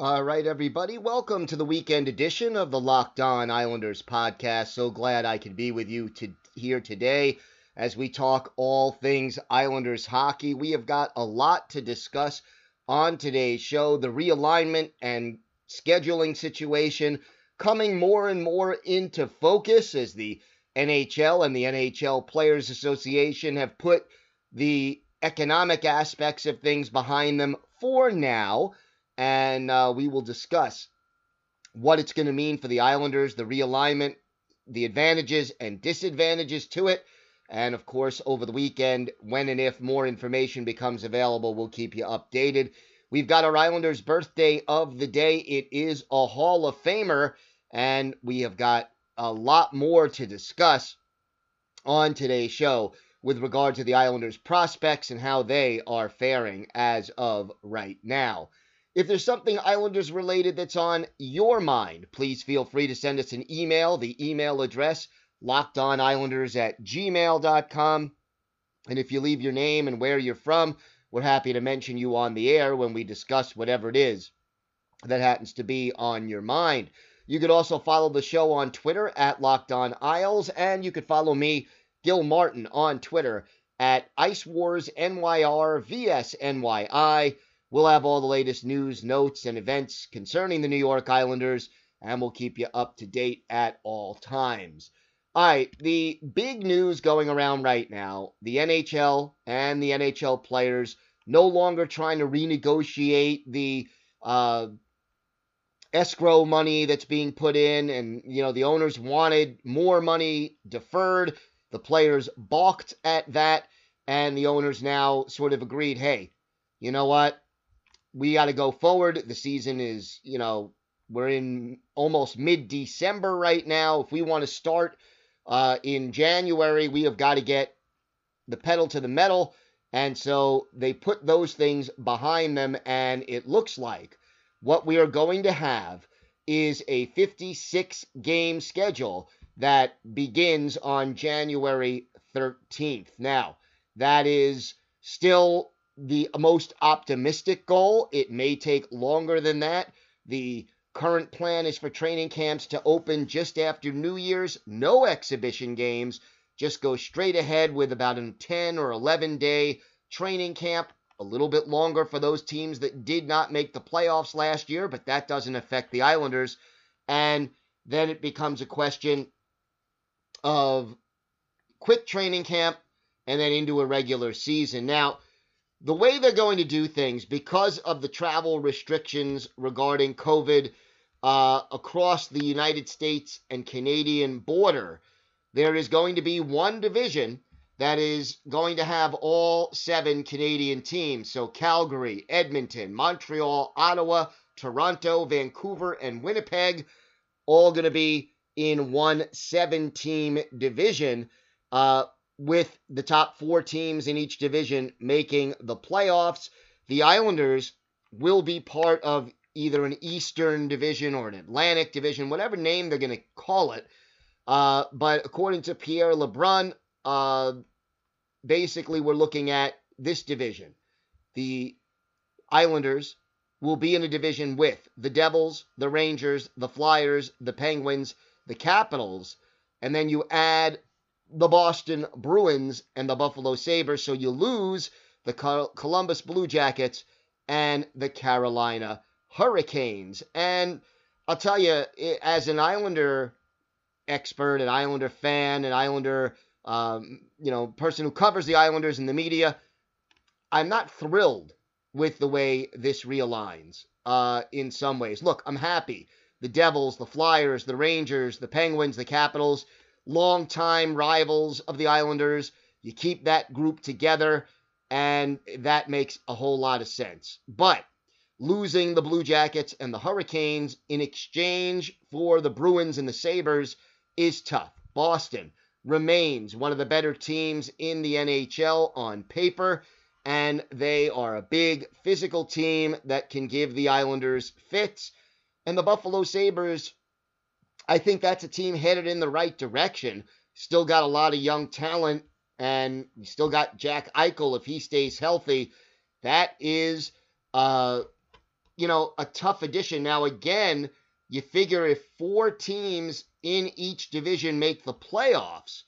All right, everybody, welcome to the weekend edition of the Locked On Islanders podcast. So glad I could be with you to, here today as we talk all things Islanders hockey. We have got a lot to discuss on today's show. The realignment and scheduling situation coming more and more into focus as the NHL and the NHL Players Association have put the economic aspects of things behind them for now and uh, we will discuss what it's going to mean for the Islanders, the realignment, the advantages and disadvantages to it. And of course, over the weekend, when and if more information becomes available, we'll keep you updated. We've got our Islanders' birthday of the day. It is a Hall of Famer, and we have got a lot more to discuss on today's show with regard to the Islanders' prospects and how they are faring as of right now. If there's something Islanders related that's on your mind, please feel free to send us an email. The email address, lockedonislanders at gmail.com. And if you leave your name and where you're from, we're happy to mention you on the air when we discuss whatever it is that happens to be on your mind. You could also follow the show on Twitter at Locked On Isles, and you could follow me, Gil Martin, on Twitter at Ice Wars NYR VSNYI. We'll have all the latest news, notes, and events concerning the New York Islanders, and we'll keep you up to date at all times. All right, the big news going around right now the NHL and the NHL players no longer trying to renegotiate the uh, escrow money that's being put in, and, you know, the owners wanted more money deferred. The players balked at that, and the owners now sort of agreed hey, you know what? We got to go forward. The season is, you know, we're in almost mid December right now. If we want to start uh, in January, we have got to get the pedal to the metal. And so they put those things behind them, and it looks like what we are going to have is a 56 game schedule that begins on January 13th. Now, that is still the most optimistic goal. It may take longer than that. The current plan is for training camps to open just after New Year's. No exhibition games. Just go straight ahead with about a 10 or 11 day training camp. A little bit longer for those teams that did not make the playoffs last year, but that doesn't affect the Islanders. And then it becomes a question of quick training camp and then into a regular season. Now, the way they're going to do things because of the travel restrictions regarding COVID uh, across the United States and Canadian border, there is going to be one division that is going to have all seven Canadian teams. So Calgary, Edmonton, Montreal, Ottawa, Toronto, Vancouver, and Winnipeg, all going to be in one seven team division. Uh, with the top four teams in each division making the playoffs. The Islanders will be part of either an Eastern division or an Atlantic division, whatever name they're going to call it. Uh, but according to Pierre LeBrun, uh, basically we're looking at this division. The Islanders will be in a division with the Devils, the Rangers, the Flyers, the Penguins, the Capitals, and then you add the Boston Bruins and the Buffalo Sabres. So you lose the Columbus Blue Jackets and the Carolina Hurricanes. And I'll tell you, as an Islander expert, an Islander fan, an Islander, um, you know, person who covers the Islanders in the media, I'm not thrilled with the way this realigns uh, in some ways. Look, I'm happy. The Devils, the Flyers, the Rangers, the Penguins, the Capitals, longtime rivals of the Islanders. You keep that group together, and that makes a whole lot of sense. But losing the Blue Jackets and the Hurricanes in exchange for the Bruins and the Sabres is tough. Boston remains one of the better teams in the NHL on paper, and they are a big physical team that can give the Islanders fits. And the Buffalo Sabres, I think that's a team headed in the right direction. Still got a lot of young talent, and still got Jack Eichel if he stays healthy. That is uh, you know, a tough addition. Now, again, you figure if four teams in each division make the playoffs,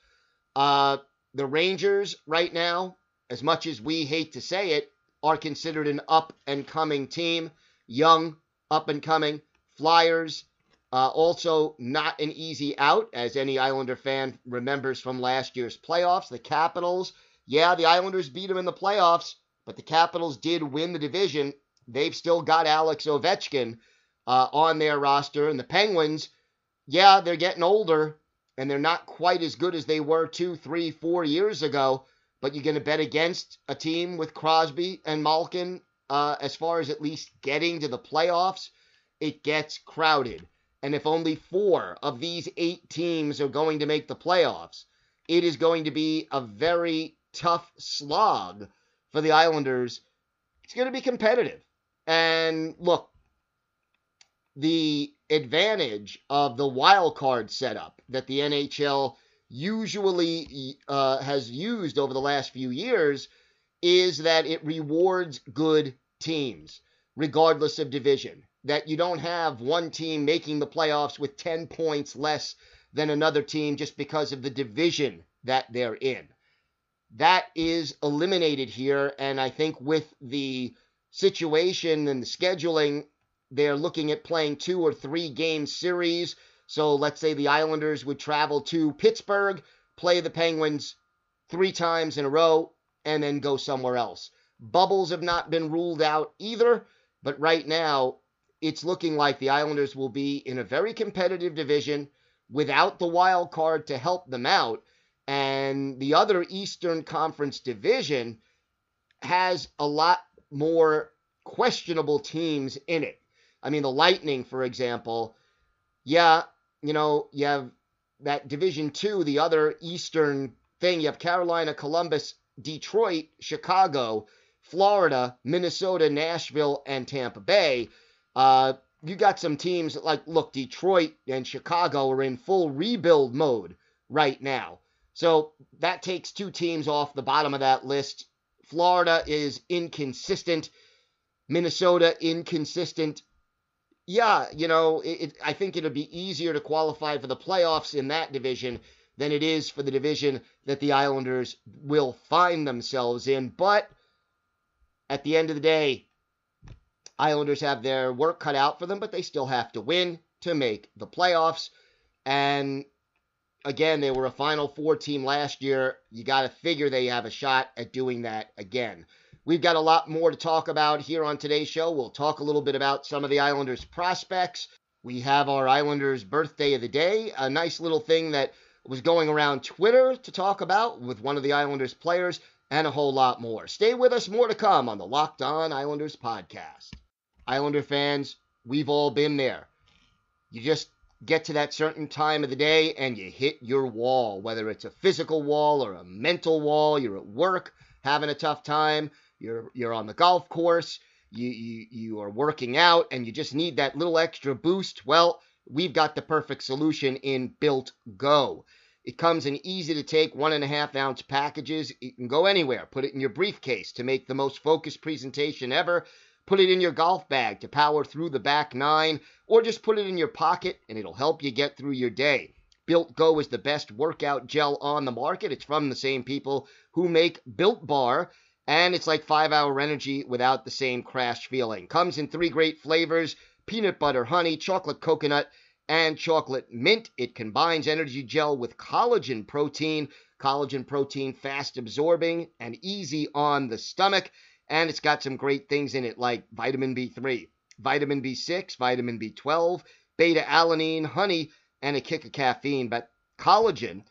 uh, the Rangers right now, as much as we hate to say it, are considered an up and coming team, young, up and coming. Flyers, uh, also not an easy out, as any Islander fan remembers from last year's playoffs. The Capitals, yeah, the Islanders beat them in the playoffs, but the Capitals did win the division they've still got Alex Ovechkin uh, on their roster. And the Penguins, yeah, they're getting older and they're not quite as good as they were two, three, four years ago. But you're going to bet against a team with Crosby and Malkin uh, as far as at least getting to the playoffs. It gets crowded. And if only four of these eight teams are going to make the playoffs, it is going to be a very tough slog for the Islanders. It's going to be competitive. And look, the advantage of the wild card setup that the NHL usually uh, has used over the last few years is that it rewards good teams, regardless of division. That you don't have one team making the playoffs with 10 points less than another team just because of the division that they're in. That is eliminated here, and I think with the situation and the scheduling, they're looking at playing two or three game series. So let's say the Islanders would travel to Pittsburgh, play the Penguins three times in a row, and then go somewhere else. Bubbles have not been ruled out either, but right now it's looking like the Islanders will be in a very competitive division without the wild card to help them out. And the other Eastern Conference division has a lot more questionable teams in it. I mean, the Lightning, for example, yeah, you know, you have that Division Two, the other Eastern thing. You have Carolina, Columbus, Detroit, Chicago, Florida, Minnesota, Nashville, and Tampa Bay. Uh, you got some teams like, look, Detroit and Chicago are in full rebuild mode right now. So that takes two teams off the bottom of that list. Florida is inconsistent. Minnesota inconsistent. Yeah, you know, it, it, I think it'll be easier to qualify for the playoffs in that division than it is for the division that the Islanders will find themselves in. But at the end of the day, Islanders have their work cut out for them, but they still have to win to make the playoffs. And again, they were a Final Four team last year. You got to figure they have a shot at doing that again. We've got a lot more to talk about here on today's show. We'll talk a little bit about some of the Islanders' prospects. We have our Islanders' birthday of the day, a nice little thing that was going around Twitter to talk about with one of the Islanders' players, and a whole lot more. Stay with us, more to come on the Locked On Islanders podcast. Islander fans, we've all been there. You just get to that certain time of the day and you hit your wall, whether it's a physical wall or a mental wall, you're at work having a tough time, you're you're on the golf course, you you, you are working out and you just need that little extra boost. Well, we've got the perfect solution in Built Go. It comes in easy to take one and a half ounce packages. You can go anywhere. Put it in your briefcase to make the most focused presentation ever. Put it in your golf bag to power through the back nine, or just put it in your pocket and it'll help you get through your day. Built Go is the best workout gel on the market. It's from the same people who make Built Bar. and it's like five hour energy without the same crash feeling. Comes in three great flavors peanut butter honey, chocolate coconut, and chocolate mint. It combines energy gel with collagen protein, collagen protein fast absorbing and easy on the stomach. And it's got some great things in it like vitamin B3, vitamin B6, vitamin B12, beta alanine, honey, and a kick of caffeine. But collagen,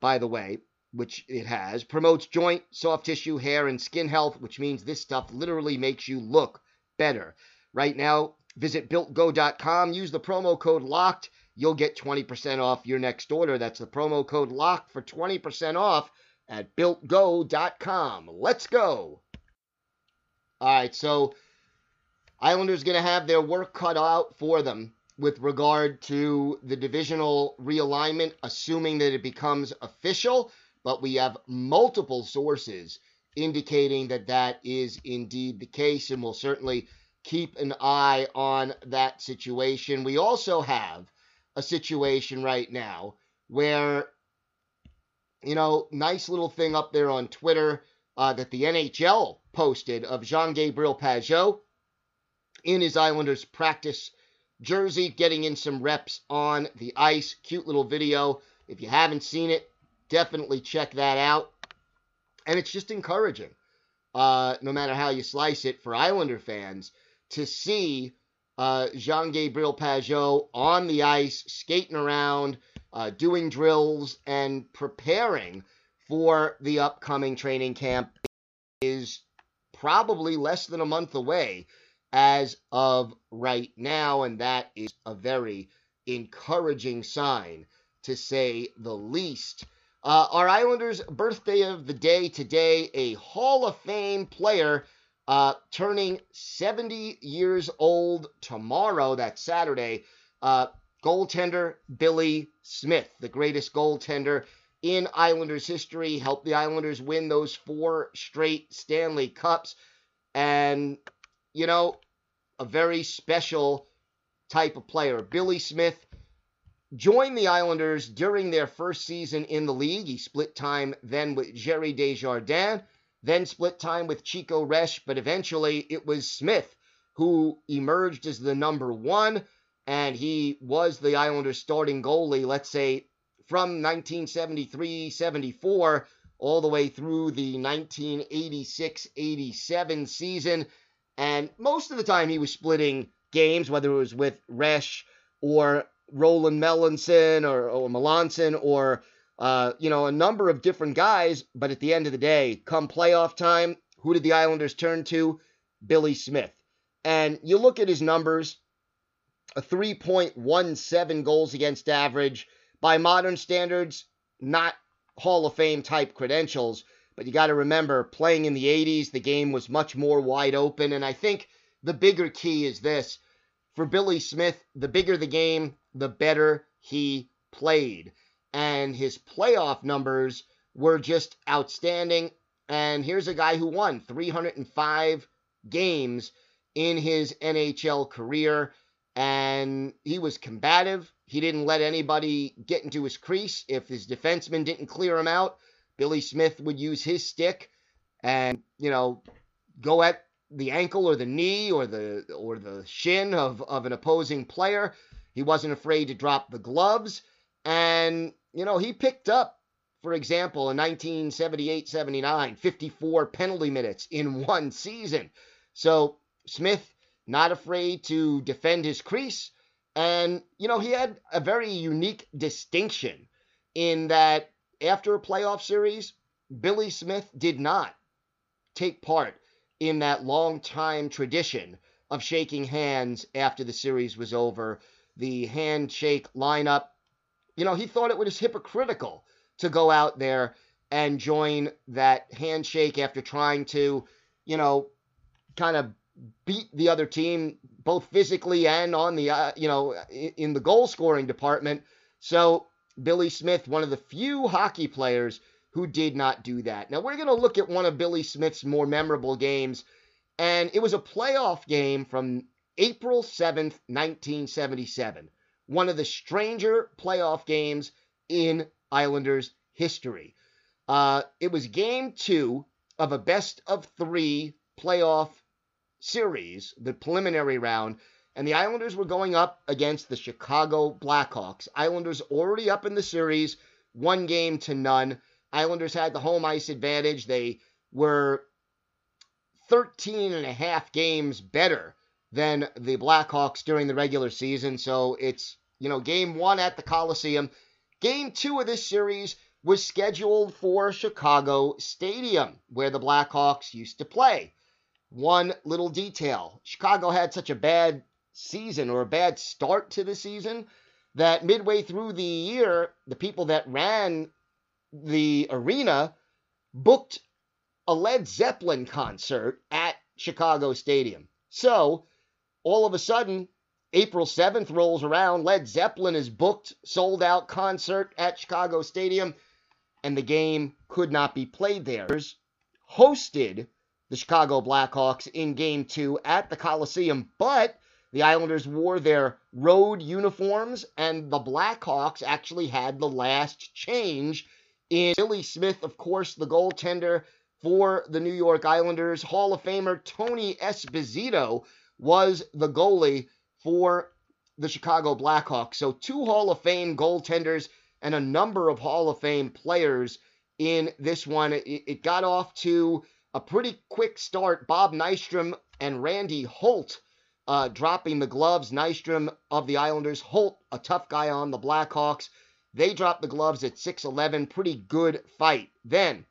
by the way, which it has, promotes joint, soft tissue, hair, and skin health, which means this stuff literally makes you look better. Right now, visit builtgo.com, use the promo code LOCKED. You'll get 20% off your next order. That's the promo code LOCKED for 20% off at builtgo.com. Let's go. All right, so Islanders going to have their work cut out for them with regard to the divisional realignment, assuming that it becomes official but we have multiple sources indicating that that is indeed the case, and we'll certainly keep an eye on that situation. We also have a situation right now where, you know, nice little thing up there on Twitter uh, that the NHL posted of Jean Gabriel Pageau in his Islanders practice jersey, getting in some reps on the ice. Cute little video. If you haven't seen it, definitely check that out. And it's just encouraging, uh, no matter how you slice it, for Islander fans to see uh, Jean Gabriel Pageau on the ice, skating around, uh, doing drills, and preparing for the upcoming training camp is probably less than a month away as of right now, and that is a very encouraging sign to say the least. Uh, our Islanders' birthday of the day today, a Hall of Fame player uh, turning 70 years old tomorrow, that Saturday. Uh, goaltender Billy Smith, the greatest goaltender in Islanders history, helped the Islanders win those four straight Stanley Cups. And, you know, a very special type of player. Billy Smith joined the Islanders during their first season in the league. He split time then with Gerry Desjardins, then split time with Chico Resch, but eventually it was Smith who emerged as the number one, and he was the Islanders starting goalie, let's say, from 1973 74 all the way through the 1986 87 season. And most of the time he was splitting games, whether it was with Resch or Roland Melanson or, or Melanson or uh, you know a number of different guys. But at the end of the day, come playoff time, who did the Islanders turn to? Billy Smith. And you look at his numbers, a 3.17 goals against average by modern standards, not Hall of Fame type credentials. But you got to remember, playing in the 80s, the game was much more wide open. And I think the bigger key is this for Billy Smith, the bigger the game, the better he played. And his playoff numbers were just outstanding. And here's a guy who won 305 games in his NHL career. And he was combative. He didn't let anybody get into his crease. If his defenseman didn't clear him out, Billy Smith would use his stick and, you know, go at the ankle or the knee or the or the shin of, of an opposing player he wasn't afraid to drop the gloves. And, you know, he picked up, for example, in 1978 79, 54 penalty minutes in one season. So Smith, not afraid to defend his crease. And, you know, he had a very unique distinction in that after a playoff series, Billy Smith did not take part in that long time tradition of shaking hands after the series was over the handshake lineup. You know, he thought it was hypocritical to go out there and join that handshake after trying to, you know, kind of beat the other team both physically and on the, uh, you know, in the goal scoring department. So Billy Smith, one of the few hockey players who did not do that. Now we're going to look at one of Billy Smith's more memorable games, and it was a playoff game from April 7th, 1977. One of the stranger playoff games in Islanders history. Uh, it was game two of a best of three playoff series, the preliminary round, and the Islanders were going up against the Chicago Blackhawks. Islanders already up in the series, one game to none. Islanders had the home ice advantage. They were 13 and a half games better than the Blackhawks during the regular season. So it's, you know, game one at the Coliseum. Game two of this series was scheduled for Chicago Stadium, where the Blackhawks used to play. One little detail Chicago had such a bad season or a bad start to the season that midway through the year, the people that ran the arena booked a Led Zeppelin concert at Chicago Stadium. So, all of a sudden, April 7th rolls around, Led Zeppelin is booked, sold out concert at Chicago Stadium, and the game could not be played there. Hosted the Chicago Blackhawks in game two at the Coliseum, but the Islanders wore their road uniforms, and the Blackhawks actually had the last change in Billy Smith, of course, the goaltender for the New York Islanders. Hall of Famer Tony Esposito was the goalie for the Chicago Blackhawks. So, two Hall of Fame goaltenders and a number of Hall of Fame players in this one. It, it got off to a pretty quick start. Bob Nystrom and Randy Holt uh, dropping the gloves. Nystrom of the Islanders, Holt, a tough guy on the Blackhawks. They dropped the gloves at 6'11. Pretty good fight. Then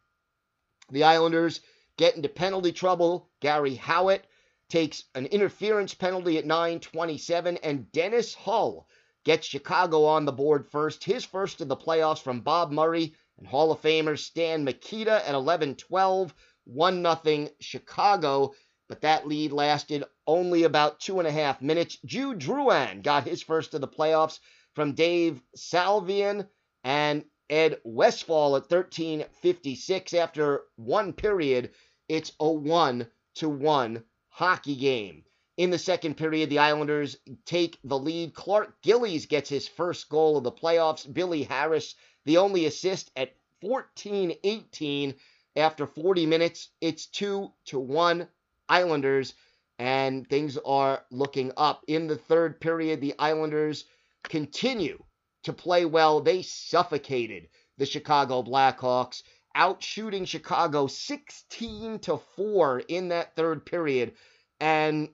the Islanders get into penalty trouble. Garry Howatt takes an interference penalty at 9:27, and Dennis Hull gets Chicago on the board first. His first of the playoffs from Bob Murray and Hall of Famer Stan Mikita at 11:12. 1 0 Chicago, but that lead lasted only about two and a half minutes. Jude Drouin got his first of the playoffs from Dave Salvian and Ed Westfall at 13:56. After one period, it's a one to one hockey game. In the second period, the Islanders take the lead. Clark Gillies gets his first goal of the playoffs. Billy Harris, the only assist at 14 18 after 40 minutes, it's 2 to 1 Islanders, and things are looking up. In the third period, the Islanders continue to play well. They suffocated the Chicago Blackhawks, out shooting Chicago 16 to 4 in that third period, and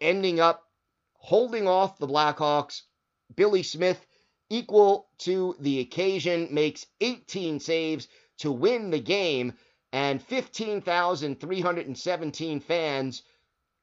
ending up holding off the Blackhawks. Billy Smith, equal to the occasion, makes 18 saves to win the game and 15,317 fans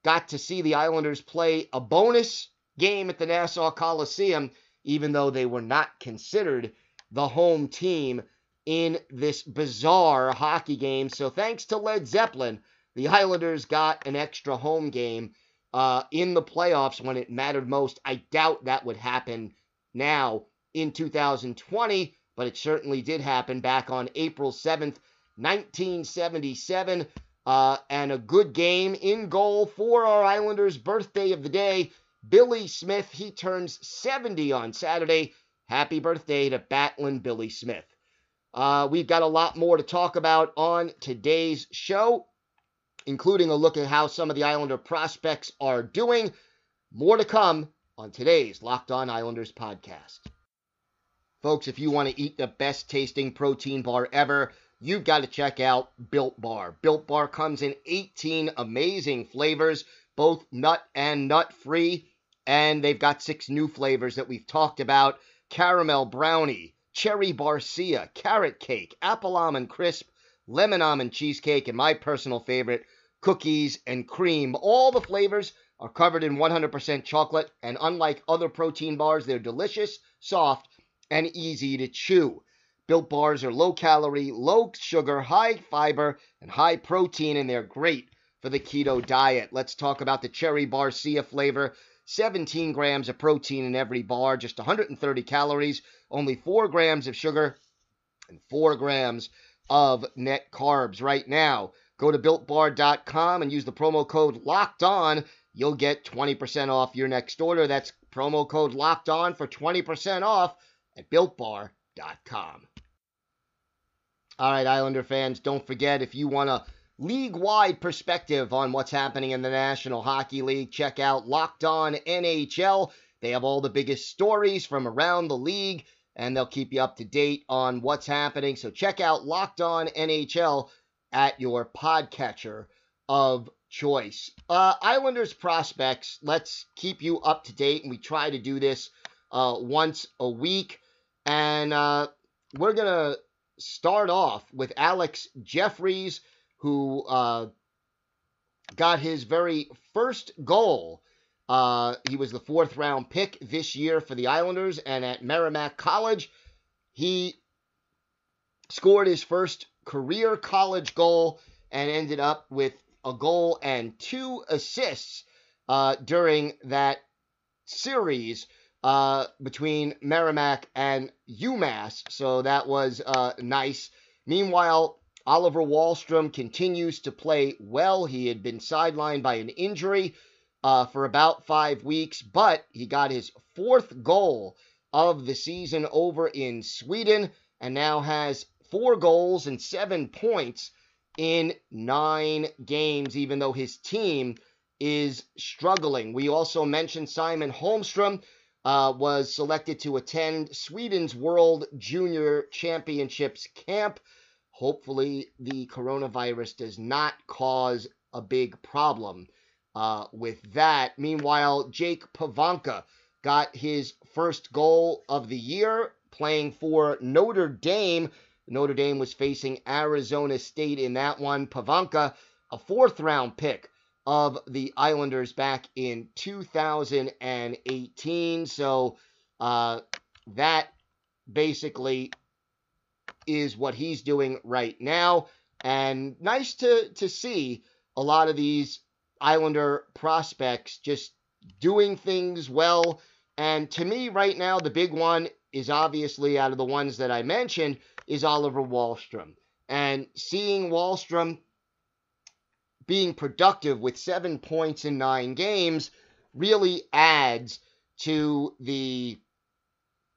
got to see the Islanders play a bonus game at the Nassau Coliseum, even though they were not considered the home team in this bizarre hockey game. So, thanks to Led Zeppelin, the Islanders got an extra home game uh, in the playoffs when it mattered most. I doubt that would happen now in 2020, but it certainly did happen back on April 7th, 1977. Uh, and a good game in goal for our Islanders' birthday of the day. Billy Smith, he turns 70 on Saturday. Happy birthday to Battlin' Billy Smith. Uh, we've got a lot more to talk about on today's show, including a look at how some of the Islander prospects are doing. More to come on today's Locked On Islanders podcast. Folks, if you want to eat the best tasting protein bar ever, you've got to check out Built Bar. Built Bar comes in 18 amazing flavors, both nut and nut free, and they've got six new flavors that we've talked about caramel brownie, cherry barcia, carrot cake, apple almond crisp, lemon almond cheesecake, and my personal favorite, cookies and cream. All the flavors are covered in 100% chocolate, and unlike other protein bars, they're delicious, soft, and easy to chew. Built bars are low calorie, low sugar, high fiber, and high protein, and they're great for the keto diet. Let's talk about the cherry barcia flavor. 17 grams of protein in every bar, just 130 calories, only 4 grams of sugar, and 4 grams of net carbs. Right now, go to builtbar.com and use the promo code LOCKED ON. You'll get 20% off your next order. That's promo code LOCKED ON for 20% off at builtbar.com. All right, Islander fans, don't forget if you want a league wide perspective on what's happening in the National Hockey League, check out Locked On NHL. They have all the biggest stories from around the league, and they'll keep you up to date on what's happening. So check out Locked On NHL at your podcatcher of choice. Uh, Islanders prospects, let's keep you up to date, and we try to do this uh, once a week. And uh, we're going to start off with Alex Jefferies, who uh, got his very first goal. Uh, he was the fourth round pick this year for the Islanders, and at Merrimack College, he scored his first career college goal and ended up with a goal and two assists uh, during that series uh, between Merrimack and UMass. So that was uh, nice. Meanwhile, Oliver Wahlstrom continues to play well. He had been sidelined by an injury uh, for about five weeks, but he got his fourth goal of the season over in Sweden and now has four goals and seven points in nine games, even though his team is struggling. We also mentioned Simon Holmstrom uh, was selected to attend Sweden's World Junior Championships camp. Hopefully, the coronavirus does not cause a big problem uh, with that. Meanwhile, Jake Pivonka got his first goal of the year playing for Notre Dame. Notre Dame was facing Arizona State in that one. Pavanka, a fourth round pick of the Islanders back in 2018. So uh, that basically is what he's doing right now. And nice to, to see a lot of these Islander prospects just doing things well. And to me, right now, the big one is obviously out of the ones that I mentioned is Oliver Wahlstrom. And seeing Wahlstrom being productive with seven points in nine games really adds to the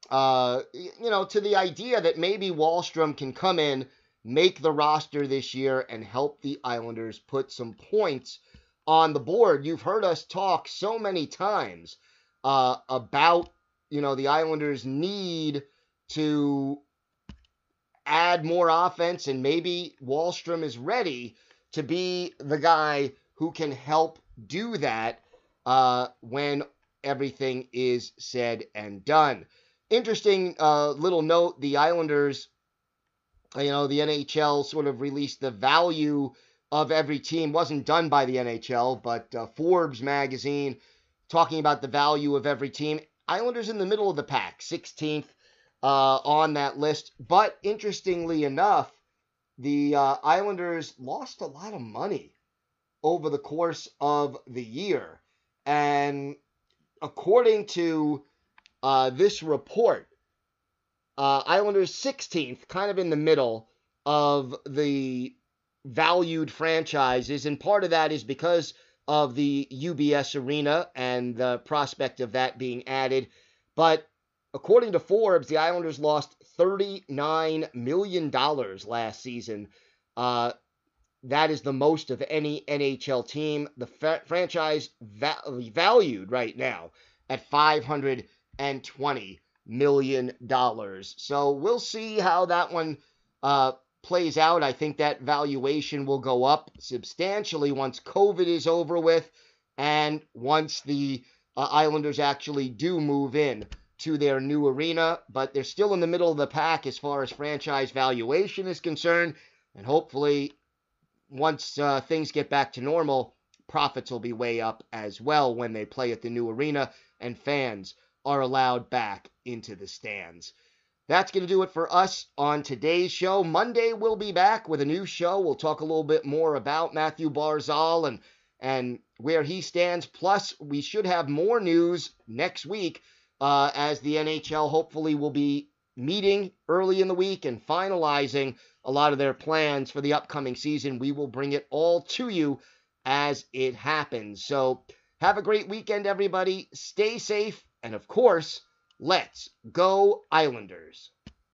uh, you know to the idea that maybe Wahlstrom can come in, make the roster this year, and help the Islanders put some points on the board. You've heard us talk so many times uh, about you know the Islanders need to add more offense, and maybe Wahlstrom is ready to be the guy who can help do that uh, when everything is said and done. Interesting uh, little note the Islanders, you know, the NHL sort of released the value of every team. Wasn't done by the NHL, but uh, Forbes magazine talking about the value of every team. Islanders in the middle of the pack, 16th uh, on that list. But interestingly enough, the uh, Islanders lost a lot of money over the course of the year. And according to uh, this report, uh, Islanders 16th, kind of in the middle of the valued franchises. And part of that is because of the UBS Arena and the prospect of that being added. But according to Forbes, the Islanders lost $39 million last season. Uh, that is the most of any NHL team. The fa- franchise va- valued right now at $520 million. So we'll see how that one uh, plays out. I think that valuation will go up substantially once COVID is over with and once the uh, Islanders actually do move in to their new arena, but they're still in the middle of the pack as far as franchise valuation is concerned. And hopefully, once uh, things get back to normal, profits will be way up as well when they play at the new arena and fans are allowed back into the stands. That's going to do it for us on today's show. Monday we'll be back with a new show. We'll talk a little bit more about Mathew Barzal and and where he stands. Plus, we should have more news next week uh, as the NHL hopefully will be meeting early in the week and finalizing a lot of their plans for the upcoming season. We will bring it all to you as it happens. So have a great weekend, everybody. Stay safe. And of course, let's go, Islanders.